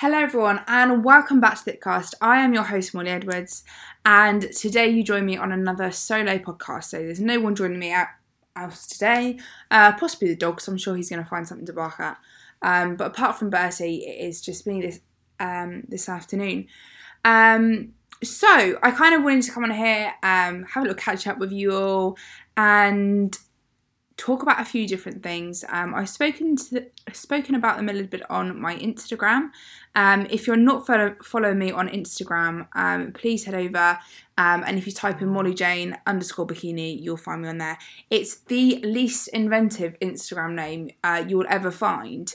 Hello, everyone, and welcome back to Thickcast. I am your host, Molly Edwards, and today you join me on another solo podcast. So there's no one joining me out else today, uh, possibly the dog, because I'm sure he's going to find something to bark at. Um, but apart from Bertie, it is just me this um, this afternoon. Um, so I kind of wanted to come on here, um, have a little catch up with you all, and talk about a few different things. Um, I've spoken to spoken about them a little bit on my Instagram. Um, if you're not follow, following me on Instagram, um, please head over. Um, and if you type in Molly Jayne underscore bikini, you'll find me on there. It's the least inventive Instagram name uh, you'll ever find.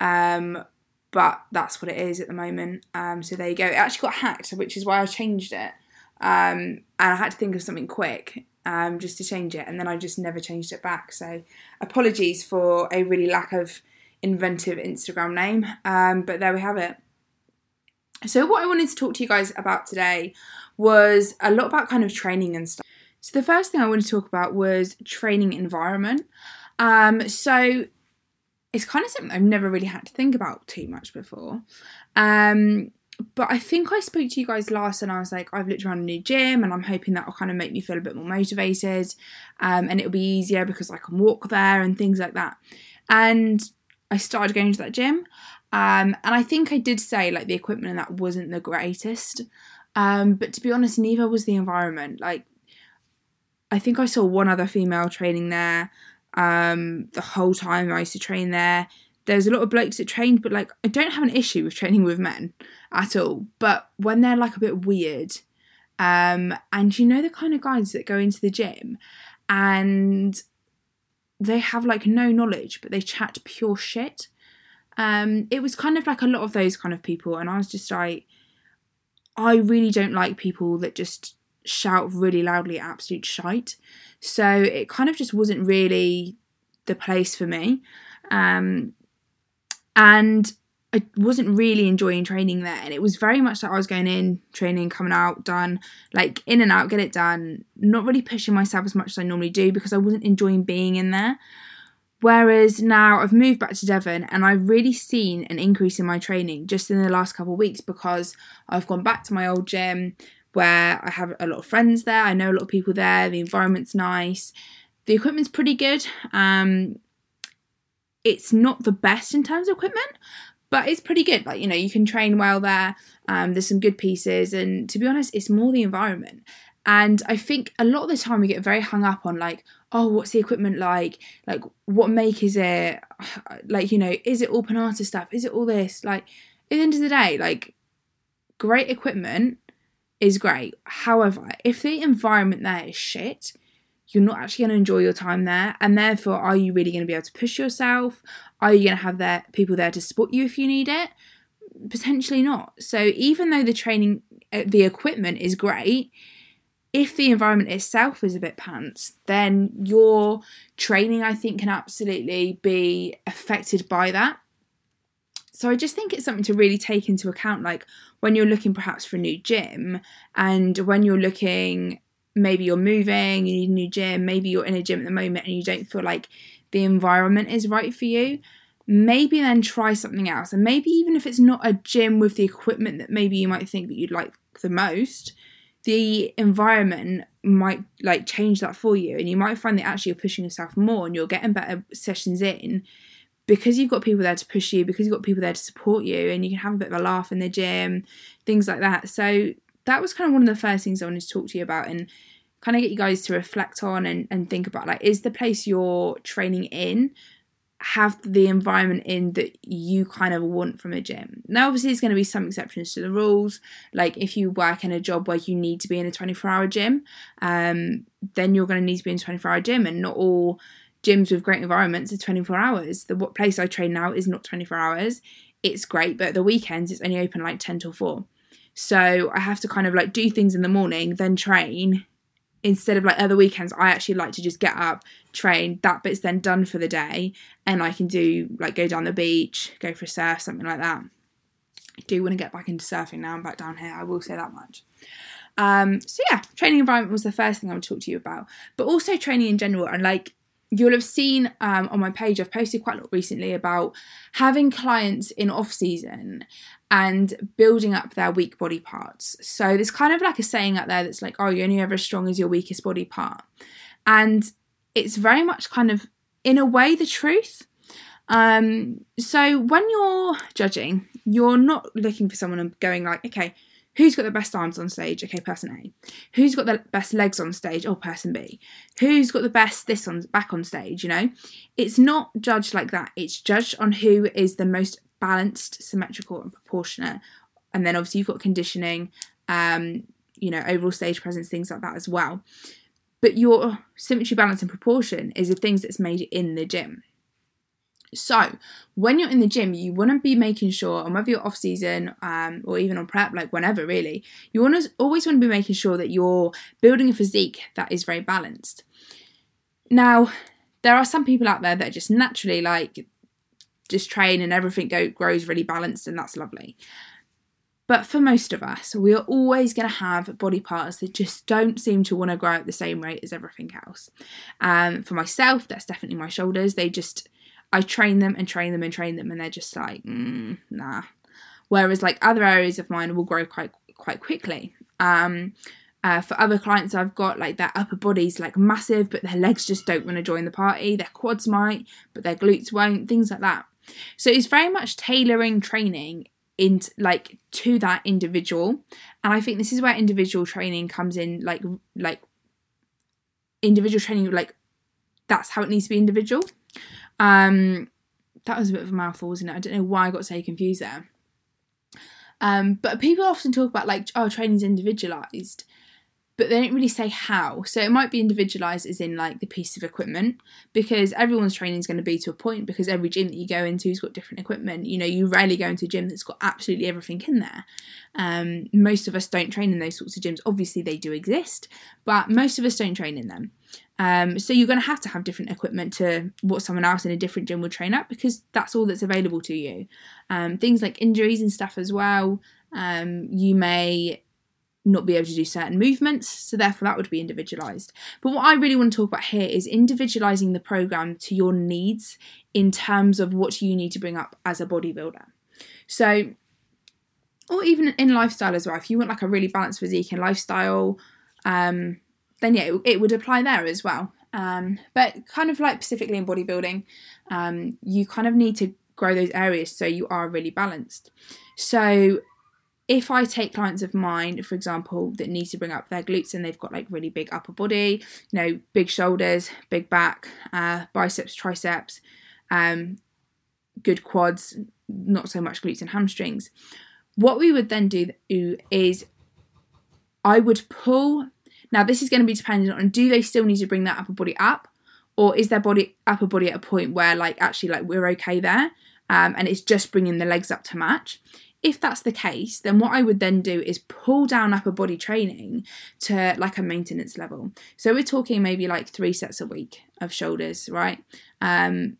Um, but that's what it is at the moment. Um, so there you go. It actually got hacked, which is why I changed it. and I had to think of something quick um, just to change it, and then I just never changed it back. So apologies for a really lack of inventive Instagram name, um, but there we have it. So what I wanted to talk to you guys about today was a lot about kind of training and stuff. So the first thing I wanted to talk about was training environment. Um, so it's kind of something I've never really had to think about too much before. Um, but I think I spoke to you guys last and I was like, I've looked around a new gym and I'm hoping that will kind of make me feel a bit more motivated um, and it'll be easier because I can walk there and things like that. And I started going to that gym. Um, and I think I did say like the equipment and that wasn't the greatest. Um, but to be honest, neither was the environment. Like, I think I saw one other female training there um, the whole time I used to train there there's a lot of blokes that trained, but like I don't have an issue with training with men at all. But when they're like a bit weird, um, and you know the kind of guys that go into the gym and they have like no knowledge, but they chat pure shit. Um, it was kind of like a lot of those kind of people, and I was just like, I really don't like people that just shout really loudly absolute shite. So it kind of just wasn't really the place for me. Um, and I wasn't really enjoying training there. And it was very much that I was going in, training, coming out, done, like in and out, get it done, not really pushing myself as much as I normally do because I wasn't enjoying being in there. Whereas now I've moved back to Devon and I've really seen an increase in my training just in the last couple of weeks because I've gone back to my old gym where I have a lot of friends there. I know a lot of people there. The environment's nice. The equipment's pretty good. Um, it's not the best in terms of equipment, but it's pretty good. Like, you know, you can train well there. Um, there's some good pieces. And to be honest, it's more the environment. And I think a lot of the time we get very hung up on like, oh, what's the equipment like? Like, what make is it? Like, you know, is it all Panatta stuff? Is it all this? Like, at the end of the day, like, great equipment is great. However, if the environment there is shit, you're not actually going to enjoy your time there and therefore are you really going to be able to push yourself? Are you going to have there people there to support you if you need it? Potentially not. So even though the training uh, the equipment is great if the environment itself is a bit pants then your training i think can absolutely be affected by that. So i just think it's something to really take into account like when you're looking perhaps for a new gym and when you're looking maybe you're moving, you need a new gym, maybe you're in a gym at the moment and you don't feel like the environment is right for you, maybe then try something else. And maybe even if it's not a gym with the equipment that maybe you might think that you'd like the most, the environment might like change that for you and you might find that actually you're pushing yourself more and you're getting better sessions in because you've got people there to push you because you've got people there to support you and you can have a bit of a laugh in the gym things like that so that was kind of one of the first things I wanted to talk to you about and kind of get you guys to reflect on and, and think about like, is the place you're training in have the environment in that you kind of want from a gym. Now, obviously, there's going to be some exceptions to the rules. Like if you work in a job where you need to be in a 24 hour gym, um, then you're going to need to be in a 24 hour gym, and not all gyms with great environments are 24 hours. The place I train now is not 24 hours. It's great, but the weekends it's only open like 10 till 4. So I have to kind of like do things in the morning, then train. Instead of like other weekends, I actually like to just get up, train. That bit's then done for the day, and I can do like go down the beach, go for a surf, something like that. I do want to get back into surfing now. I'm back down here. I will say that much. Um, so yeah, training environment was the first thing I would talk to you about, but also training in general and like you'll have seen um, on my page, I've posted quite a lot recently about having clients in off season and building up their weak body parts. So there's kind of like a saying out there that's like, oh, you're only ever as strong as your weakest body part. And it's very much kind of, in a way, the truth. Um, so when you're judging, you're not looking for someone and going like, okay, Who's got the best arms on stage? Okay, person A. Who's got the best legs on stage? Oh, person B. Who's got the best this on back on stage? You know, it's not judged like that. It's judged on who is the most balanced, symmetrical, and proportionate. And then obviously you've got conditioning, um, you know, overall stage presence, things like that as well. But your symmetry, balance, and proportion is the things that's made in the gym. So, when you're in the gym, you want to be making sure, and whether you're off season um, or even on prep, like whenever really, you want to always want to be making sure that you're building a physique that is very balanced. Now, there are some people out there that are just naturally like just train and everything go, grows really balanced, and that's lovely. But for most of us, we are always going to have body parts that just don't seem to want to grow at the same rate as everything else. Um, for myself, that's definitely my shoulders. They just I train them and train them and train them, and they're just like, mm, nah. Whereas like other areas of mine will grow quite quite quickly. Um, uh, for other clients, I've got like their upper body's like massive, but their legs just don't want to join the party. Their quads might, but their glutes won't. Things like that. So it's very much tailoring training into like to that individual, and I think this is where individual training comes in. Like like individual training, like that's how it needs to be individual. Um, that was a bit of a mouthful, wasn't it? I don't know why I got so confused there. Um, but people often talk about like, oh, training's individualized, but they don't really say how. So it might be individualized as in like the piece of equipment because everyone's training is going to be to a point because every gym that you go into has got different equipment. You know, you rarely go into a gym that's got absolutely everything in there. Um, most of us don't train in those sorts of gyms. Obviously, they do exist, but most of us don't train in them. Um, so you're going to have to have different equipment to what someone else in a different gym would train at because that's all that's available to you. Um, things like injuries and stuff as well. Um, you may not be able to do certain movements, so therefore that would be individualized. But what I really want to talk about here is individualizing the program to your needs in terms of what you need to bring up as a bodybuilder. So, or even in lifestyle as well, if you want like a really balanced physique and lifestyle, um, then yeah, it, it, would apply there as well. Um, but kind of like specifically in bodybuilding, um, you kind of need to grow those areas so you are really balanced. So if I take clients of mine, for example, that need to bring up their glutes and they've got like really big upper body, you know, big shoulders, big back, uh, biceps, triceps, um, good quads, not so much glutes and hamstrings. What we would then do is I would pull. Now, this is going to be dependent on do they still need to bring that upper body up, or is their body upper body at a point where like actually like we're okay there, um, and it's just bringing the legs up to match if that's the case, then what I would then do is pull down upper body training to like a maintenance level. So we're talking maybe like three sets a week of shoulders, right? Um,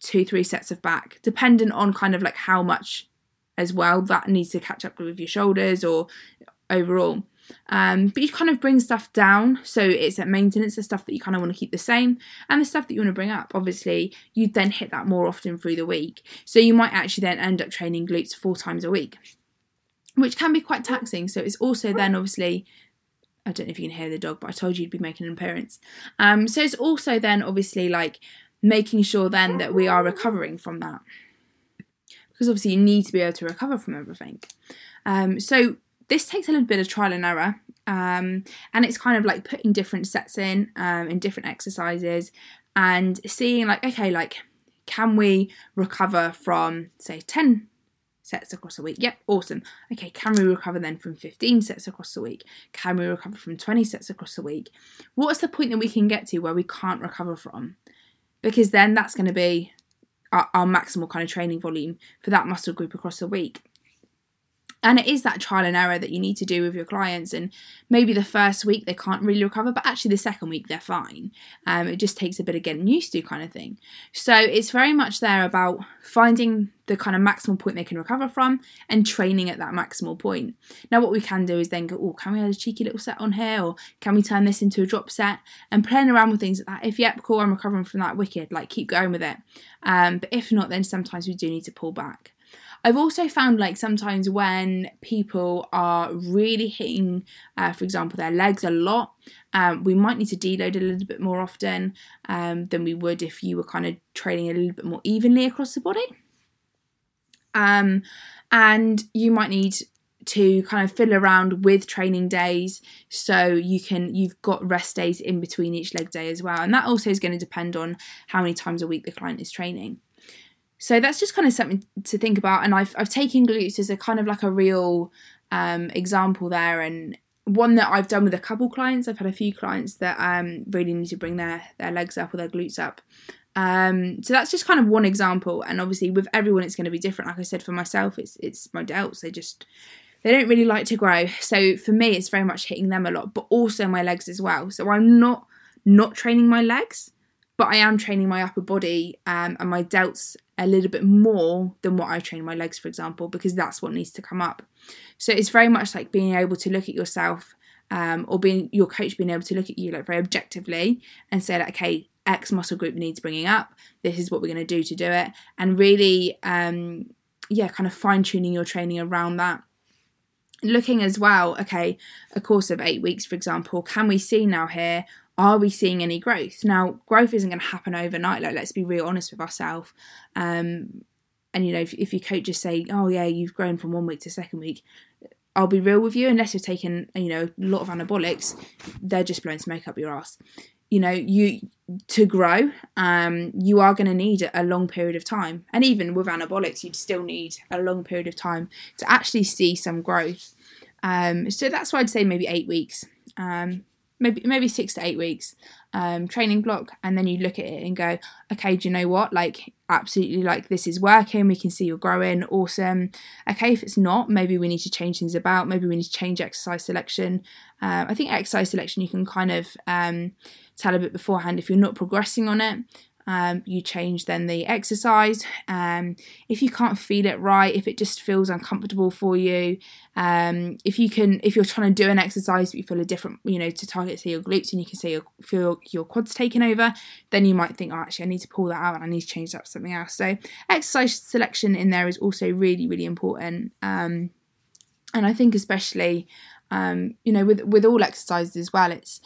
two, three sets of back, dependent on kind of like how much as well that needs to catch up with your shoulders or overall. Um, but you kind of bring stuff down, so it's at maintenance, the stuff that you kind of want to keep the same, and the stuff that you want to bring up. Obviously, you'd then hit that more often through the week, so you might actually then end up training glutes four times a week, which can be quite taxing. So it's also then obviously I don't know if you can hear the dog, but I told you you'd be making an appearance. Um, so it's also then obviously like making sure then that we are recovering from that. Because obviously you need to be able to recover from everything. Um, so this takes a little bit of trial and error, um, and it's kind of like putting different sets in um, in different exercises and seeing like okay, like can we recover from say ten sets across a week? Yep, awesome. Okay, can we recover then from 15 sets across a week? Can we recover from 20 sets across a week? What's the point that we can get to where we can't recover from? Because then that's going to be our, our maximal kind of training volume for that muscle group across the week. And it is that trial and error that you need to do with your clients. And maybe the first week they can't really recover, but actually the second week they're fine. Um, it just takes a bit of getting used to, kind of thing. So it's very much there about finding the kind of maximal point they can recover from and training at that maximal point. Now, what we can do is then go, oh, can we add a cheeky little set on here? Or can we turn this into a drop set? And playing around with things like that. If, yep, cool, I'm recovering from that wicked, like keep going with it. Um, but if not, then sometimes we do need to pull back. I've also found like sometimes when people are really hitting, uh, for example, their legs a lot, um, we might need to deload a little bit more often um, than we would if you were kind of training a little bit more evenly across the body. Um, and you might need to kind of fiddle around with training days so you can you've got rest days in between each leg day as well and that also is going to depend on how many times a week the client is training so that's just kind of something to think about and i've, I've taken glutes as a kind of like a real um, example there and one that I've done with a couple clients. I've had a few clients that um, really need to bring their their legs up or their glutes up. Um, so that's just kind of one example, and obviously with everyone it's going to be different. Like I said, for myself, it's it's my delts. They just they don't really like to grow. So for me, it's very much hitting them a lot, but also my legs as well. So I'm not not training my legs, but I am training my upper body um, and my delts a little bit more than what I train my legs, for example, because that's what needs to come up. So it's very much like being able to look at yourself um, or being your coach being able to look at you like very objectively and say like, okay, X muscle group needs bringing up. This is what we're going to do to do it, and really, um, yeah, kind of fine tuning your training around that. Looking as well, okay, a course of eight weeks, for example, can we see now here? Are we seeing any growth? Now, growth isn't going to happen overnight. Like, let's be real honest with ourselves. Um, and you know, if, if your coach is saying, "Oh yeah, you've grown from one week to second week," I'll be real with you. Unless you've taken, you know, a lot of anabolics, they're just blowing smoke up your ass. You know, you to grow, um, you are going to need a long period of time, and even with anabolics, you'd still need a long period of time to actually see some growth. Um, so that's why I'd say maybe eight weeks. Um, maybe maybe six to eight weeks um, training block and then you look at it and go okay do you know what? Like absolutely like this is working. We can see you're growing. Awesome. Okay if it's not maybe we need to change things about. Maybe we need to change exercise selection. Uh, i think exercise selection you can kind of um, tell a bit beforehand if you're not progressing on it um, you change then the exercise. Um, if you can't feel it right, if it just feels uncomfortable for you, um, if you can, if you're trying to do an exercise but you feel a different, you know, to target say your glutes and you can say your feel your quads taking over, then you might think, oh, actually, I need to pull that out and I need to change for something else. So exercise selection in there is also really, really important. Um, and I think especially, um, you know, with with all exercises as well, it's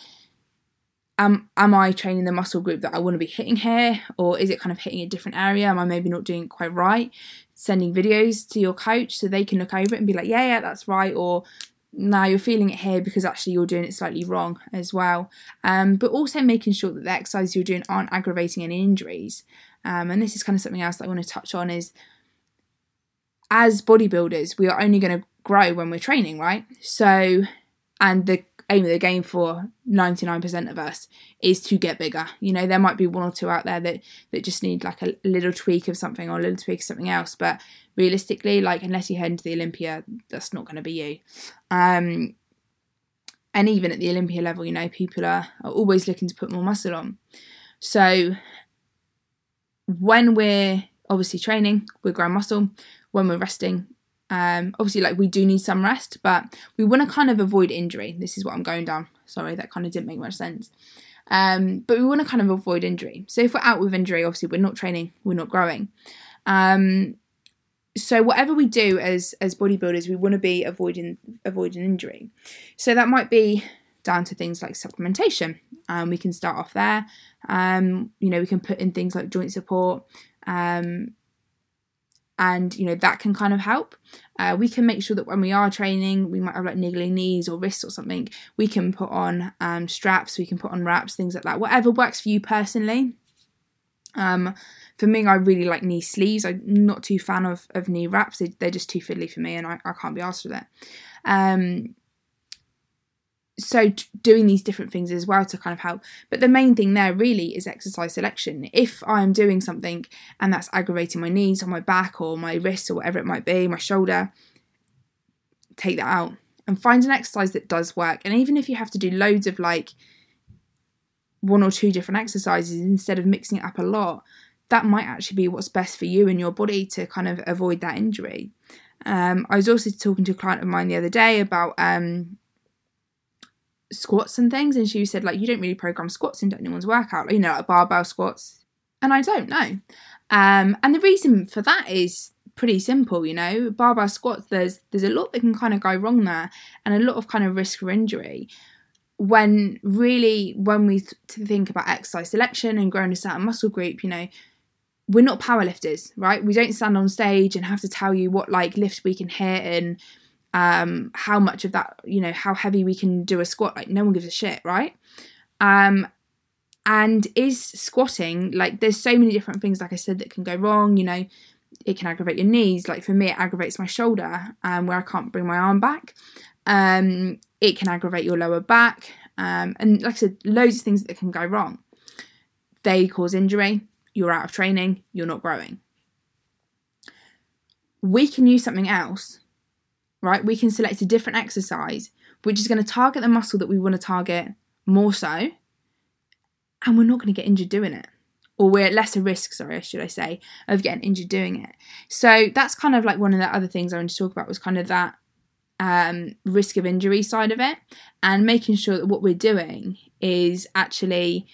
am am I training the muscle group that I want to be hitting here, or is it kind of hitting a different area? Am I maybe not doing it quite right? Sending videos to your coach so they can look over it and be like, yeah, yeah, that's right, or now you're feeling it here because actually you're doing it slightly wrong as well. Um, but also making sure that the exercises you're doing aren't aggravating any injuries. Um, and this is kind of something else that I want to touch on is as bodybuilders, we are only going to grow when we're training, right? So, and the aim of the game for 99% of us is to get bigger. You know, there might be one or two out there that that just need like a little tweak of something or a little tweak of something else, but realistically, like unless you head into the Olympia, that's not going to be you. Um, and even at the Olympia level, you know, people are, are always looking to put more muscle on. So when we're obviously training, we're growing muscle. When we're resting, um, obviously, like we do need some rest, but we want to kind of avoid injury. This is what I'm going down. Sorry, that kind of didn't make much sense. Um, but we want to kind of avoid injury. So if we're out with injury, obviously we're not training, we're not growing. Um, so whatever we do as as bodybuilders, we want to be avoiding avoiding injury. So that might be down to things like supplementation. Um, we can start off there. Um, you know, we can put in things like joint support. Um, and you know that can kind of help. Uh, we can make sure that when we are training, we might have like niggling knees or wrists or something. We can put on um, straps, we can put on wraps, things like that. Whatever works for you personally. Um, for me, I really like knee sleeves. I'm not too fan of, of knee wraps. They, are just too fiddly for me, and I, I can't be asked with it. Um, so doing these different things as well to kind of help. But the main thing there really is exercise selection. If i'm doing something and that's aggravating my knees or my back or my wrists or whatever it might be my shoulder take that out and find an exercise that does work. And even if you have to do loads of like one or two different exercises instead of mixing it up a lot that might actually be what's best for you and your body to kind of avoid that injury. Um, I was also talking to a client of mine the other day about um, squats and things, and she said like you don't really program squats into anyone's workout, you know, like barbell squats, and I don't know. Um, and the reason for that is pretty simple, you know. Barbell squats, there's there's a lot that can kind of go wrong there, and a lot of kind of risk for injury. When really, when we th- think about exercise selection and growing a certain muscle group, you know, we're not powerlifters, right? We don't stand on stage and have to tell you what like lift we can hit and um, how much of that, you know, how heavy we can do a squat. Like no one gives a shit, right? Um, and is squatting like there's so many different things, like I said, that can go wrong. You know, it can aggravate your knees. Like for me, it aggravates my shoulder, um, where I can't bring my arm back. Um, it can aggravate your lower back, um, and like I said, loads of things that can go wrong. They cause injury. You're out of training. You're not growing. We can use something else right? We can select a different exercise, which is going to target the muscle that we want to target more so, and we're not going to get injured doing it. Or we're at lesser risk, sorry, should I say, of getting injured doing it. So that's kind of like one of the other things I wanted to talk about was kind of that um, risk of injury side of it, and making sure that what we're doing is actually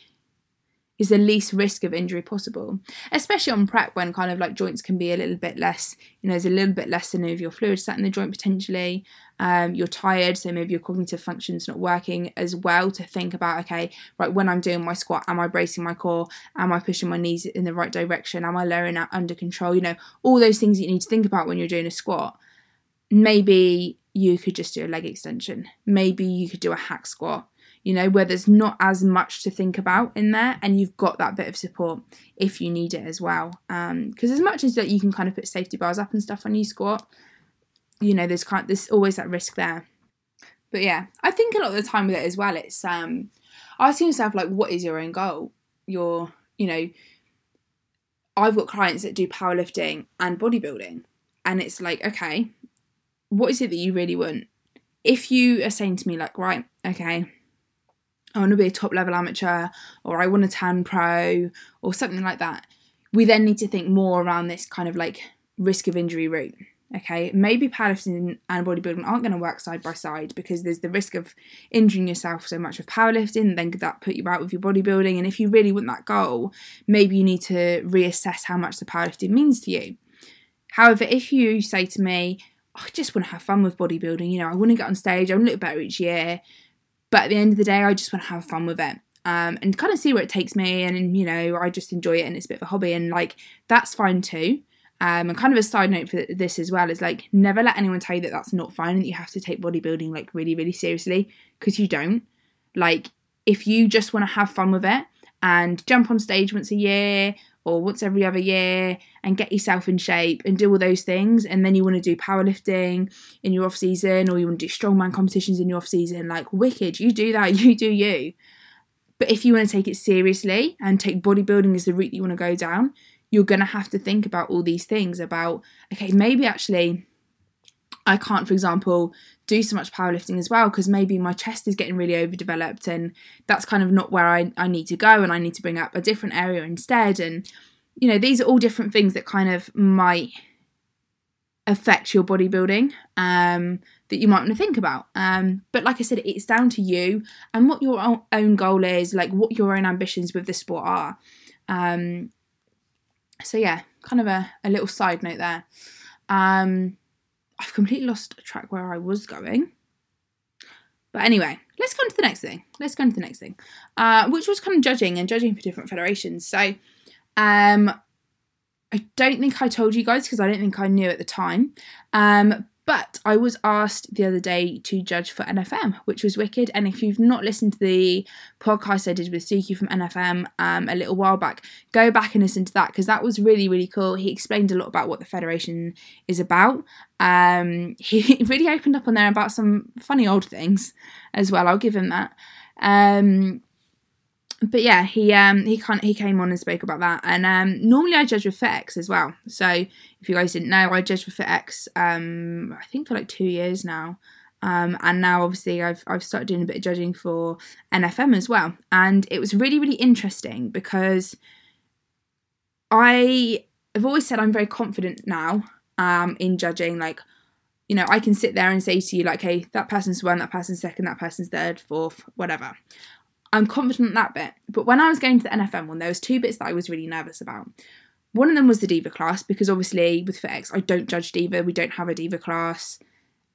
is the least risk of injury possible, especially on prep when kind of like joints can be a little bit less, you know, there's a little bit less synovial fluid sat in the joint potentially. Um, you're tired, so maybe your cognitive function's not working as well to think about, okay, right, when I'm doing my squat, am I bracing my core? Am I pushing my knees in the right direction? Am I lowering out under control? You know, all those things you need to think about when you're doing a squat. Maybe you could just do a leg extension. Maybe you could do a hack squat you know, where there's not as much to think about in there, and you've got that bit of support if you need it as well. Because um, as much as that you can kind of put safety bars up and stuff on you squat, you know, there's kind of, there's always that risk there. But yeah, I think a lot of the time with it as well, it's um, asking yourself like, what is your own goal? Your, you know, I've got clients that do powerlifting and bodybuilding, and it's like, okay, what is it that you really want? If you are saying to me like, right, okay, I want to be a top level amateur or I want to turn pro or something like that. We then need to think more around this kind of like risk of injury route. Okay, maybe powerlifting and bodybuilding aren't going to work side by side because there's the risk of injuring yourself so much with powerlifting, then could that put you out with your bodybuilding? And if you really want that goal, maybe you need to reassess how much the powerlifting means to you. However, if you say to me, I just want to have fun with bodybuilding, you know, I want to get on stage, I want to look better each year, but at the end of the day, I just want to have fun with it. Um, and kind of see where it takes me, and you know, I just enjoy it, and it's a bit of a hobby, and like that's fine too. Um, and kind of a side note for this as well is like never let anyone tell you that that's not fine and that you have to take bodybuilding like really really seriously because you don't. Like if you just want to have fun with it and jump on stage once a year or once every other year and get yourself in shape and do all those things. And then you want to do powerlifting in your off season or you want to do strongman competitions in your off season like wicked you do that you do you. But if you want to take it seriously and take bodybuilding as the route you want to go down you're going to have to think about all these things about okay maybe actually I can't, for example, do so much powerlifting as well because maybe my chest is getting really overdeveloped and that's kind of not where I, I need to go and I need to bring up a different area instead. And, you know, these are all different things that kind of might affect your bodybuilding um, that you might want to think about. Um, but like I said, it's down to you and what your own goal is, like what your own ambitions with the sport are. Um, so, yeah, kind of a, a little side note there. Um, I've completely lost track where I was going. But anyway, let's go on to the next thing. Let's go on to the next thing, uh, which was kind of judging and judging for different federations. So, um, I don't think I told you guys because I don't think I knew at the time. Um, but I was asked the other day to judge for NFM, which was wicked. And if you've not listened to the podcast I did with Suki from NFM um, a little while back, go back and listen to that because that was really, really cool. He explained a lot about what the Federation is about. Um, he really opened up on there about some funny old things as well. I'll give him that. Um, but yeah, he um he can he came on and spoke about that. And um normally I judge with FitX as well. So if you guys didn't know, I judge with FitX um I think for like two years now. Um, and now obviously I've I've started doing a bit of judging for NFM as well. And it was really, really interesting because I have always said I'm very confident now um, in judging. Like, you know, I can sit there and say to you, like, hey, that person's one, that person's second, that person's third, fourth, whatever. I'm confident that bit. But when I was going to the NFM one, there was two bits that I was really nervous about. One of them was the diva class because obviously with FitX I don't judge diva. We don't have a diva class.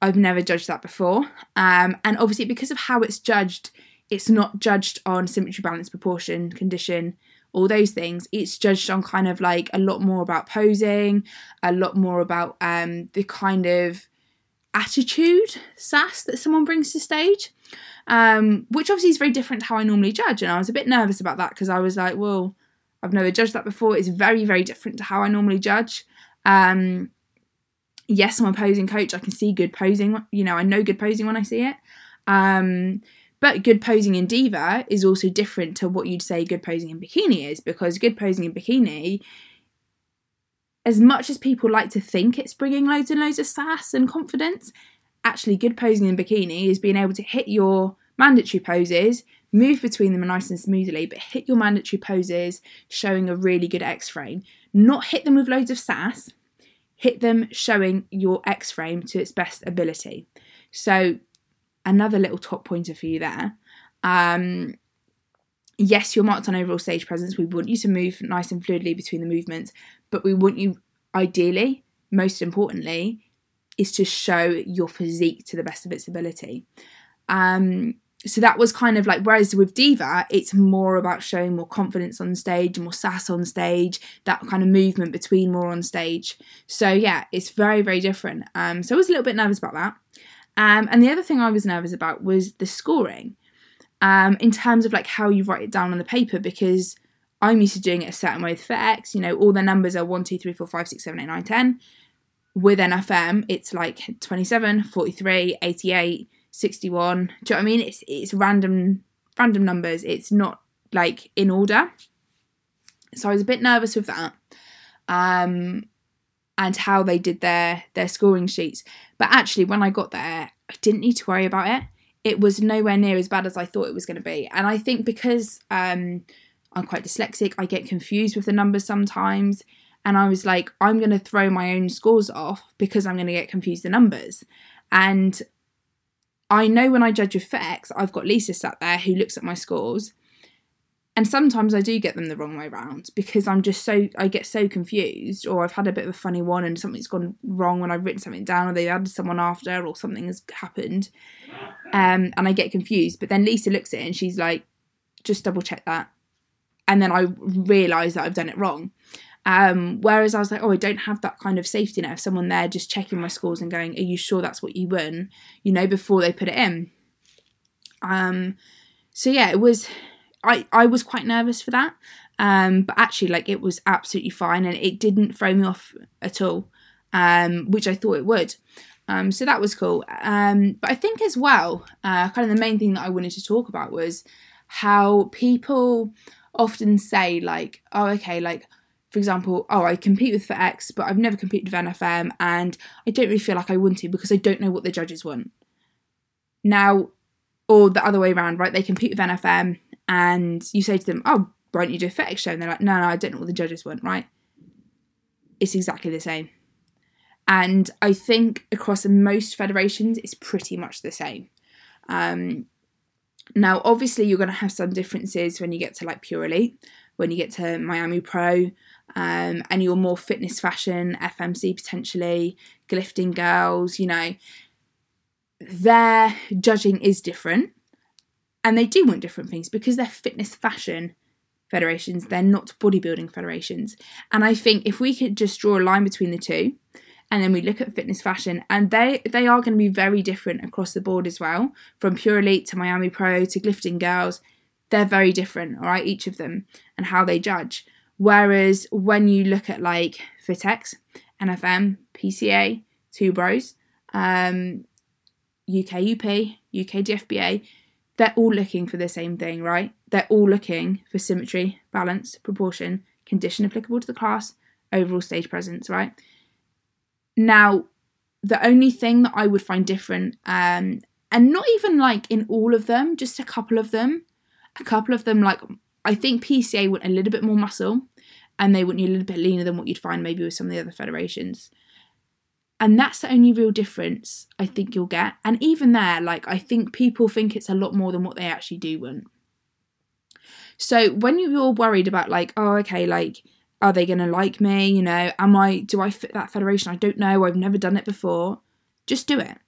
I've never judged that before. Um, and obviously because of how it's judged, it's not judged on symmetry, balance, proportion, condition, all those things. It's judged on kind of like a lot more about posing, a lot more about um, the kind of attitude sass that someone brings to stage um, which obviously is very different to how I normally judge. And I was a bit nervous about that because I was like, well, I've never judged that before. It's very, very different to how I normally judge. Um, yes, I'm a posing coach. I can see good posing. You know, I know good posing when I see it. Um, but good posing in diva is also different to what you'd say good posing in bikini is because good posing in bikini, as much as people like to think it's bringing loads and loads of sass and confidence, actually good posing in bikini is being able to hit your mandatory poses, move between them nice and smoothly, but hit your mandatory poses showing a really good X frame. Not hit them with loads of sass, hit them showing your X frame to its best ability. So, another little top pointer for you there. Um, yes, you're marked on overall stage presence. We want you to move nice and fluidly between the movements, but we want you, ideally, most importantly, is to show your physique to the best of its ability. Um, so that was kind of like whereas with diva it's more about showing more confidence on stage more sass on stage that kind of movement between more on stage. So yeah it's very very different. Um, so i was a little bit nervous about that. Um, and the other thing i was nervous about was the scoring um, in terms of like how you write it down on the paper because i'm used to doing it a certain way with FitX you know all the numbers are 1 2 3 4 5 6 7 8 9 10 with NFM, it's like 27, 43, 88, 61. Do you know what I mean? It's it's random random numbers. It's not like in order. So I was a bit nervous with that. Um and how they did their their scoring sheets. But actually when I got there, I didn't need to worry about it. It was nowhere near as bad as I thought it was going to be. And I think because um I'm quite dyslexic, I get confused with the numbers sometimes and I was like, I'm going to throw my own scores off because I'm going to get confused the numbers. And I know when I judge FitX, I've got Lisa sat there who looks at my scores. And sometimes I do get them the wrong way around because I'm just so, I get so confused, or I've had a bit of a funny one and something's gone wrong when I've written something down, or they've added someone after, or something has happened. Um, and I get confused. But then Lisa looks at it and she's like, just double check that. And then I realise that I've done it wrong. Um, whereas I was like, oh, I don't have that kind of safety net of someone there just checking my scores and going, are you sure that's what you won? You know, before they put it in. Um, so yeah, it was. I I was quite nervous for that, um, but actually, like, it was absolutely fine and it didn't throw me off at all, um, which I thought it would. Um, so that was cool. Um, but I think as well, uh, kind of the main thing that I wanted to talk about was how people often say like, oh, okay, like for example, oh, I compete with for X, but I've never competed with NFM, and I don't really feel like I want to because I don't know what the judges want. Now, or the other way around, right? They compete with NFM, and you say to them, oh, why don't you do a FitX show? And they're like, no, no, I don't know what the judges want, right? It's exactly the same. And I think across most federations, it's pretty much the same. Um, now, obviously, you're going to have some differences when you get to like Pure Elite, when you get to Miami Pro, um, and your more fitness fashion, FMC potentially, Glifting girls, you know, their judging is different. And they do want different things because they're fitness fashion federations, they're not bodybuilding federations. And I think if we could just draw a line between the two, and then we look at fitness fashion, and they they are going to be very different across the board as well, from Pure Elite to Miami Pro to glifting girls. They're very different, all right, each of them, and how they judge. Whereas when you look at like FitX, NFM, PCA, Two Bros, um, UK UP, UK DFBA, they're all looking for the same thing, right? They're all looking for symmetry, balance, proportion, condition applicable to the class, overall stage presence, right? Now, the only thing that I would find different, um, and not even like in all of them, just a couple of them, a couple of them like I think PCA want a little bit more muscle and they want you a little bit leaner than what you'd find maybe with some of the other federations. And that's the only real difference I think you'll get. And even there, like I think people think it's a lot more than what they actually do want. So when you're worried about like, oh, okay, like, are they gonna like me? You know, am I do I fit that federation? I don't know, I've never done it before. Just do it.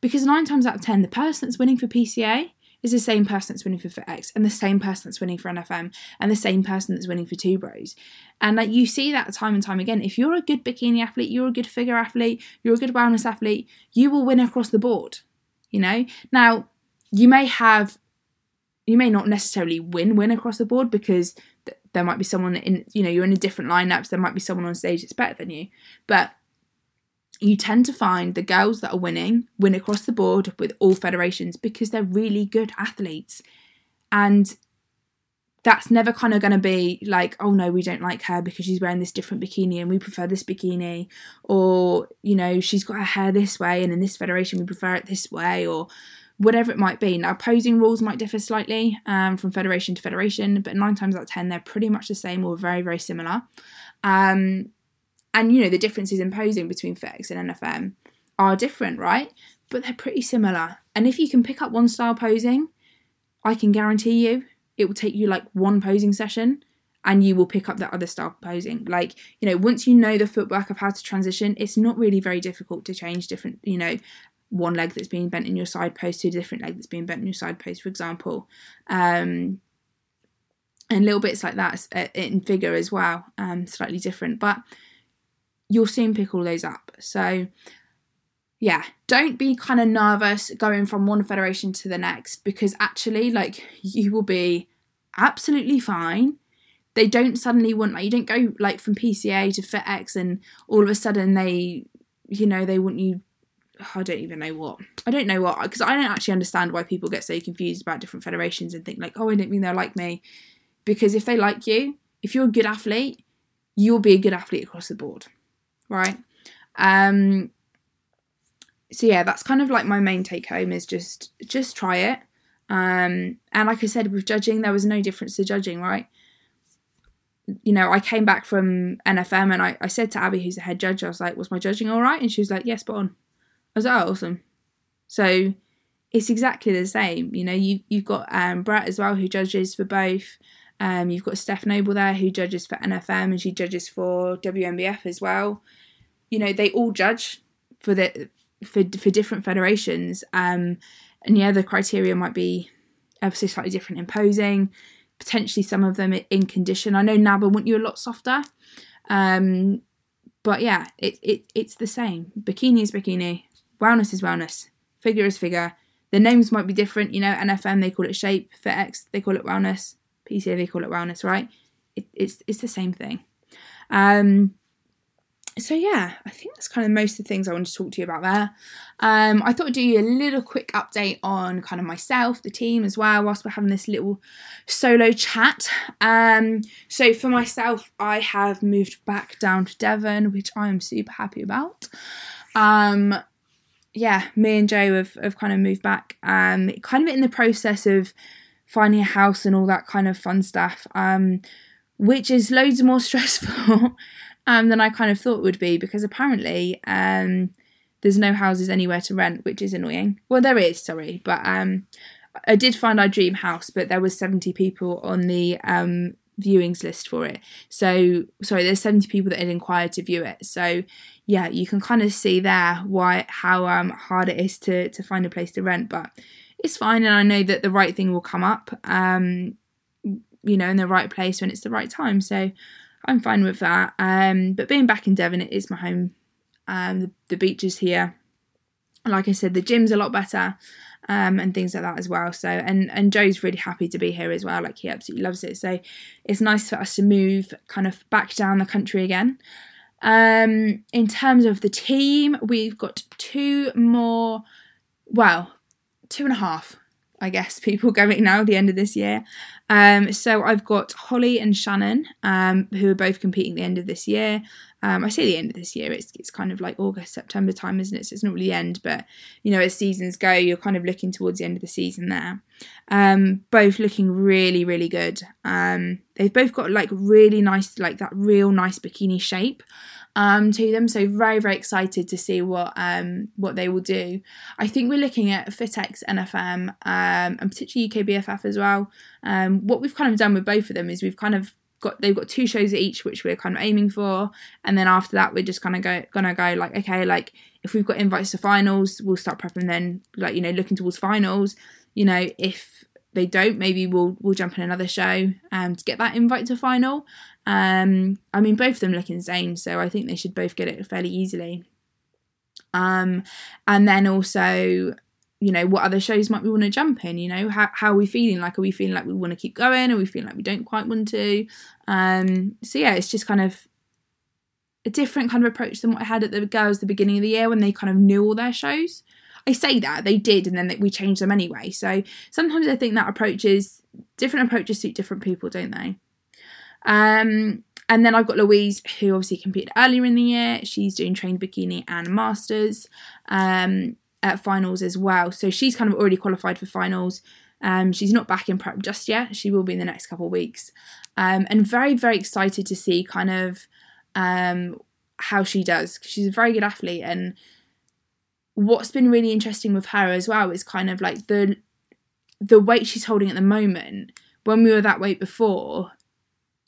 Because nine times out of ten, the person that's winning for PCA is the same person that's winning for FitX and the same person that's winning for NFM and the same person that's winning for Two Bros. And like you see that time and time again. If you're a good bikini athlete, you're a good figure athlete, you're a good wellness athlete, you will win across the board. You know? Now, you may have you may not necessarily win win across the board because th- there might be someone in you know you're in a different lineups there might be someone on stage that's better than you but you tend to find the girls that are winning win across the board with all federations because they're really good athletes. And that's never kind of going to be like, oh no, we don't like her because she's wearing this different bikini and we prefer this bikini. Or, you know, she's got her hair this way and in this federation we prefer it this way. Or whatever it might be. Now, posing rules might differ slightly um, from federation to federation, but nine times out of ten, they're pretty much the same or very, very similar. Um, and you know the differences in posing between FitX and NFM are different, right? But they're pretty similar. And if you can pick up one style posing, I can guarantee you it will take you like one posing session and you will pick up that other style posing. Like, you know, once you know the footwork of how to transition, it's not really very difficult to change different, you know, one leg that's being bent in your side post to a different leg that's being bent in your side post, for example. Um, and little bits like that uh, in figure as well, um, slightly different. But you'll soon pick all those up. So, yeah, don't be kind of nervous going from one federation to the next because actually, like, you will be absolutely fine. They don't suddenly want, like, you don't go like from PCA to FitX and all of a sudden they, you know, they want you. I don't even know what. I don't know what because I don't actually understand why people get so confused about different federations and think like, oh, I don't mean they're like me. Because if they like you, if you're a good athlete, you'll be a good athlete across the board right? Um, so yeah, that's kind of like my main take home is just just try it. Um, and like I said, with judging, there was no difference to judging, right? You know, I came back from NFM and I, I said to Abby, who's the head judge, I was like, was my judging all right? And she was like, yes, but on. I was like, oh, awesome. So it's exactly the same. You know, you, you've got um, Brett as well, who judges for both. Um, you've got Steph Noble there, who judges for NFM and she judges for WNBF as well. You know they all judge for the for for different federations um and yeah the criteria might be so slightly different in posing potentially some of them in condition. I know NABBA want you a lot softer? Um but yeah it, it it's the same. Bikini is bikini wellness is wellness figure is figure. The names might be different you know nfm they call it shape FitX they call it wellness they call it wellness right it, it's it's the same thing um so yeah, I think that's kind of most of the things I wanted to talk to you about there. Um, I thought I'd do you a little quick update on kind of myself, the team as well, whilst we're having this little solo chat. Um, so for myself, I have moved back down to Devon, which I am super happy about. Um, yeah, me and Joe have, have kind of moved back, um, kind of in the process of finding a house and all that kind of fun stuff, um, which is loads more stressful um, than I kind of thought it would be because apparently um, there's no houses anywhere to rent, which is annoying. Well, there is, sorry, but um, I did find our dream house, but there was 70 people on the um, viewings list for it. So, sorry, there's 70 people that had inquired to view it. So, yeah, you can kind of see there why how um, hard it is to to find a place to rent, but it's fine, and I know that the right thing will come up. Um, you know, in the right place when it's the right time. So I'm fine with that. Um, but being back in Devon, it is my home. Um, the, the beach is here. Like I said, the gym's a lot better, um, and things like that as well. So, and and Joe's really happy to be here as well. Like he absolutely loves it. So, it's nice for us to move kind of back down the country again. Um, in terms of the team, we've got two more, well, two and a half I guess, people going now at the end of this year. Um, so I've got Holly and Shannon, um, who are both competing at the end of this year. Um, I say the end of this year, it's, it's kind of like August, September time, isn't it? So it's not really the end, but you know, as seasons go, you're kind of looking towards the end of the season there. Um, both looking really, really good. Um, they've both got like really nice, like that real nice bikini shape um, to them. So very very excited to see what um, what they will do. I think we're looking at FitX NFM um, and particularly UK BFF as well. Um, what we've kind of done with both of them is we've kind of got they've got two shows each which we're kind of aiming for, and then after that we're just kind of go gonna go like okay like if we've got invites to finals we'll start prepping then like you know looking towards finals. You know if they don't, maybe we'll we'll jump in another show um, to get that invite to final. Um, I mean, both of them look insane, so I think they should both get it fairly easily. Um, and then also, you know, what other shows might we want to jump in? You know, how how are we feeling? Like, are we feeling like we want to keep going? Are we feeling like we don't quite want to? Um, so yeah, it's just kind of a different kind of approach than what I had at the girls the beginning of the year when they kind of knew all their shows. I say that they did, and then we changed them anyway. So sometimes I think that approaches different approaches suit different people, don't they? Um, and then I've got Louise, who obviously competed earlier in the year. She's doing trained bikini and masters um, at finals as well. So she's kind of already qualified for finals. Um, she's not back in prep just yet. She will be in the next couple of weeks. Um, and very, very excited to see kind of um, how she does. She's a very good athlete. And what's been really interesting with her as well is kind of like the the weight she's holding at the moment. When we were that weight before,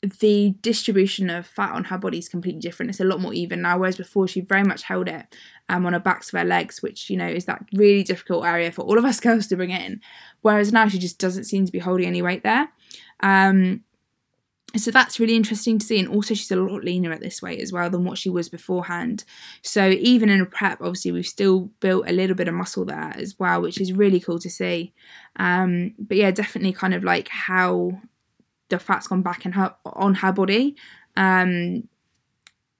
the distribution of fat on her body is completely different. It's a lot more even now, whereas before she very much held it um, on her backs of her legs, which you know is that really difficult area for all of us girls to bring in. Whereas now she just doesn't seem to be holding any weight there. Um, so that's really interesting to see, and also she's a lot leaner at this weight as well than what she was beforehand. So even in a prep, obviously we've still built a little bit of muscle there as well, which is really cool to see. Um, but yeah, definitely kind of like how the fat's gone back in her on her body um,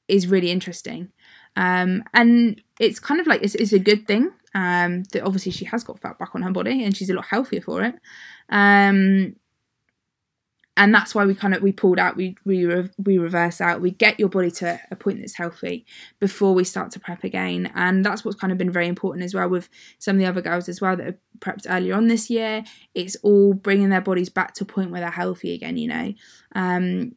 is really interesting. Um, and it's kind of like it's, it's a good thing um, that obviously she has got fat back on her body and she's a lot healthier for it. Um, and that's why we kind of we pulled out we we, we reverse out. We get your body to a point that's healthy before we start to prep again. And that's what's kind of been very important as well with some of the other girls as well that have prepped earlier on this year. It's all bringing their bodies back to a point where they're healthy again you know. Um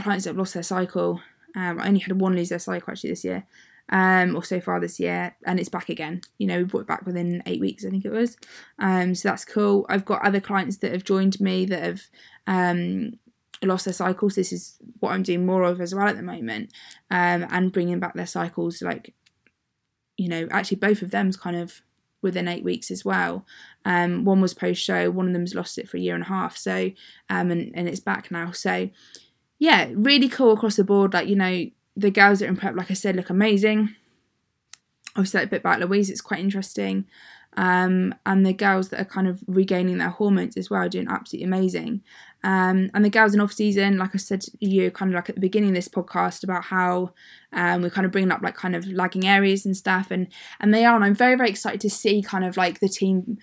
clients that have lost their cycle. Um, I only had one lose their cycle actually this year um, or so far this year, and it's back again. You know, we brought it back within eight weeks, I think it was. Um, so that's cool. I've got other clients that have joined me that have um, lost their cycles. This is what I'm doing more of as well at the moment, um, and bringing back their cycles. Like, you know, actually both of them's kind of within eight weeks as well. Um, one was post show, one of them's lost it for a year and a half. So, um, and and it's back now. So, yeah, really cool across the board. Like, you know, the girls that are in prep, like I said, look amazing. Obviously, that bit about Louise, it's quite interesting. Um, and the girls that are kind of regaining their hormones as well, doing absolutely amazing. Um, and the girls in off season, like I said to you, kind of like at the beginning of this podcast about how um, we're kind of bringing up like kind of lagging areas and stuff, and and they are, and I'm very very excited to see kind of like the team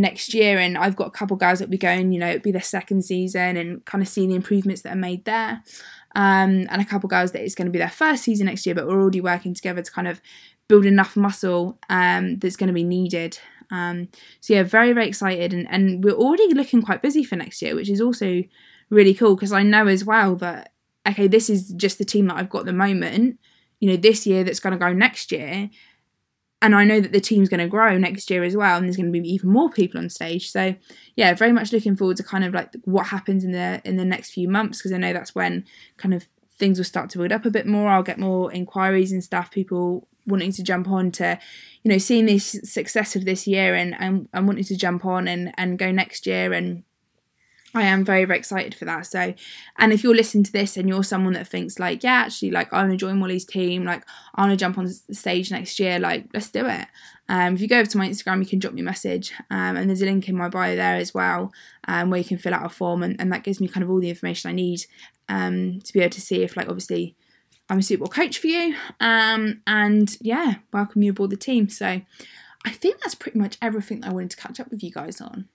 next year. And I've got a couple guys that will be going, you know, it'll be their second season, and kind of seeing the improvements that are made there um, and a couple of girls that it's going to be their first season next year, but we're already working together to kind of build enough muscle um, that's going to be needed. Um, so yeah, very very excited, and and we're already looking quite busy for next year, which is also really cool because I know as well that okay, this is just the team that I've got at the moment. You know, this year that's going to go next year, and I know that the team's going to grow next year as well, and there's going to be even more people on stage. So yeah, very much looking forward to kind of like what happens in the in the next few months because I know that's when kind of things will start to build up a bit more. I'll get more inquiries and stuff, people wanting to jump on to, you know, seeing the success of this year and and, and wanting to jump on and and go next year and I am very, very excited for that. So, and if you're listening to this and you're someone that thinks like, yeah, actually, like I want to join Molly's team, like I want to jump on stage next year, like let's do it. Um, if you go over to my Instagram, you can drop me a message, um, and there's a link in my bio there as well, um, where you can fill out a form, and, and that gives me kind of all the information I need um, to be able to see if, like, obviously, I'm a suitable coach for you, um, and yeah, welcome you aboard the team. So, I think that's pretty much everything that I wanted to catch up with you guys on.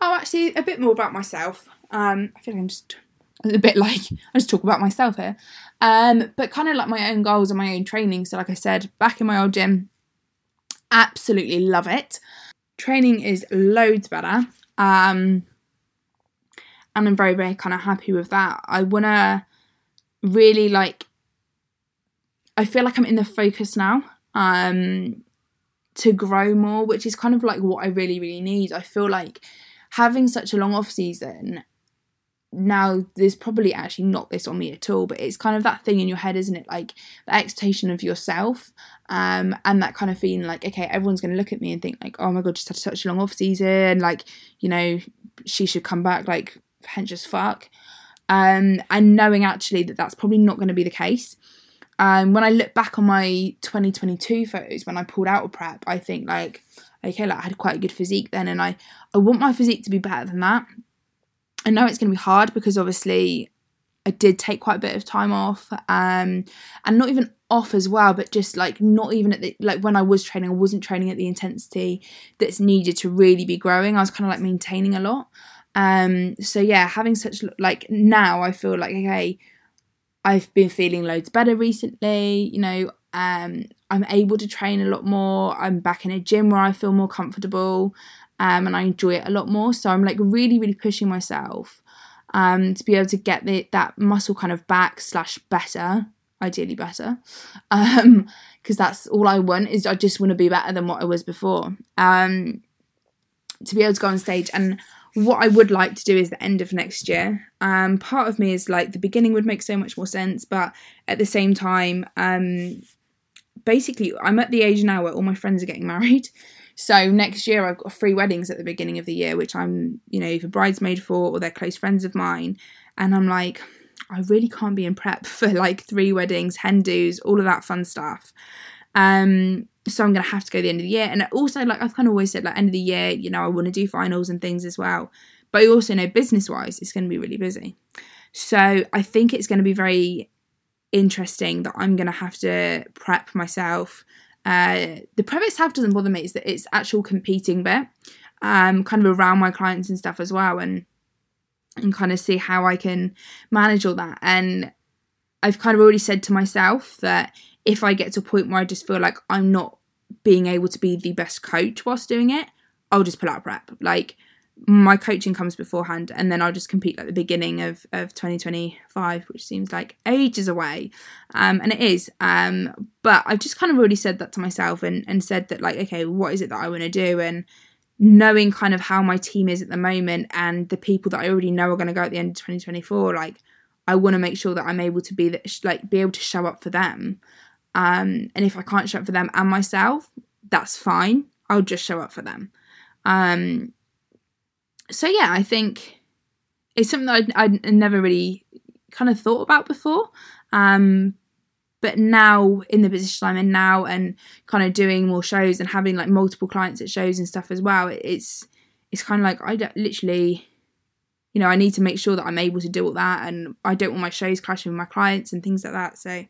Oh, actually, a bit more about myself. Um, I feel like I'm just a bit like I just talk about myself here. Um, but kind of like my own goals and my own training. So, like I said, back in my old gym, absolutely love it. Training is loads better. Um, and I'm very, very kind of happy with that. I want to really like, I feel like I'm in the focus now um, to grow more, which is kind of like what I really, really need. I feel like having such a long off season now there's probably actually not this on me at all but it's kind of that thing in your head isn't it like the expectation of yourself um and that kind of feeling like okay everyone's going to look at me and think like oh my god just had such a long off season like you know she should come back like hench as fuck um and knowing actually that that's probably not going to be the case um when i look back on my 2022 photos when i pulled out of prep i think like okay like i had quite a good physique then and i i want my physique to be better than that I know it's going to be hard because obviously I did take quite a bit of time off, um, and not even off as well, but just like not even at the like when I was training, I wasn't training at the intensity that's needed to really be growing. I was kind of like maintaining a lot. Um, so yeah, having such like now I feel like okay, I've been feeling loads better recently. You know, um, I'm able to train a lot more. I'm back in a gym where I feel more comfortable um, and I enjoy it a lot more. So I'm like really, really pushing myself um, to be able to get the, that muscle kind of back slash better, ideally better, Um, because um, that's all I want is I just want to be better than what I was before. Um, to be able to go on stage and what I would like to do is the end of next year. Um, part of me is like the beginning would make so much more sense, but at the same time, um, basically, I'm at the age now where all my friends are getting married. So next year I've got three weddings at the beginning of the year, which I'm, you know, either bridesmaid for or they're close friends of mine. And I'm like, I really can't be in prep for like three weddings, hen all of that fun stuff. Um, so I'm gonna have to go the end of the year. And also, like I've kind of always said, like end of the year, you know, I want to do finals and things as well. But I also know business wise, it's going to be really busy. So I think it's going to be very interesting that I'm going to have to prep myself uh, the private staff doesn't bother me. It's that it's actual competing bit, um, kind of around my clients and stuff as well, and and kind of see how I can manage all that. And I've kind of already said to myself that if I get to a point where I just feel like I'm not being able to be the best coach whilst doing it, I'll just pull out prep. Like my coaching comes beforehand and then I'll just compete at the beginning of, of 2025, which seems like ages away. Um, and it is. Um, but I've just kind of already said that to myself and, and said that, like, okay, what is it that I want to do? And knowing kind of how my team is at the moment and the people that I already know are going to go at the end of 2024, like, I want to make sure that I'm able to be that, like, be able to show up for them. Um, and if I can't show up for them and myself, that's fine. I'll just show up for them. Um, so yeah, I think it's something that I'd, I'd never really kind of thought about before. Um, but now in the position I'm in now and kind of doing more shows and having like multiple clients at shows and stuff as well, it's it's kind of like I don't, literally, you know, I need to make sure that I'm able to do all that and I don't want my shows clashing with my clients and things like that. So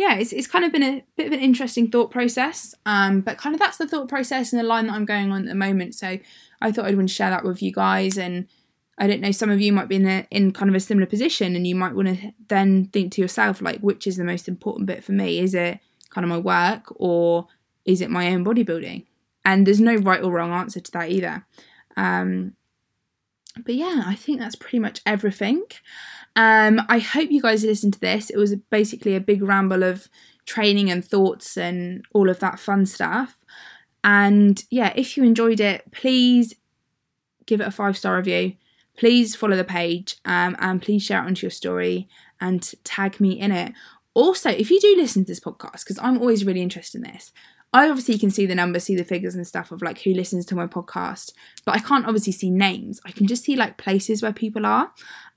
yeah, it's, it's kind of been a bit of an interesting thought process. Um, but kind of that's the thought process and the line that I'm going on at the moment. So I thought I'd want to share that with you guys. And I don't know, some of you might be in a, in kind of a similar position, and you might want to then think to yourself, like, which is the most important bit for me? Is it kind of my work or is it my own bodybuilding? And there's no right or wrong answer to that either. Um, but yeah, I think that's pretty much everything. Um, I hope you guys listened to this. It was basically a big ramble of training and thoughts and all of that fun stuff. And yeah, if you enjoyed it, please give it a five star review. Please follow the page um, and please share it onto your story and tag me in it. Also, if you do listen to this podcast, because I'm always really interested in this, I obviously can see the numbers, see the figures and stuff of like who listens to my podcast, but I can't obviously see names. I can just see like places where people are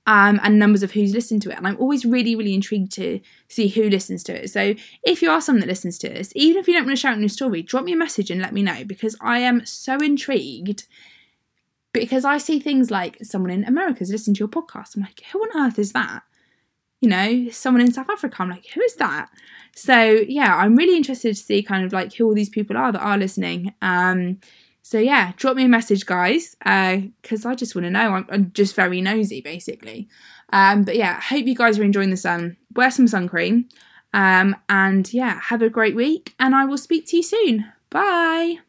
um, and numbers of who's listened to it. And I'm always really, really intrigued to see who listens to it. So if you are someone that listens to this, even if you don't want to shout in your story, drop me a message and let me know because I am so intrigued. Because I see things like someone in America America's listening to your podcast. I'm like, who on earth is that? You know, someone in South Africa. I'm like, who is that? So yeah, I'm really interested to see kind of like who all these people are that are listening. Um, So yeah, drop me a message, guys, Uh, because uh, I just want to know. I'm, I'm, just very nosy, basically. Um, but yeah, hope you guys are enjoying the sun. Wear some sun cream. Um, and yeah, have a great week, and I will speak to you soon. Bye.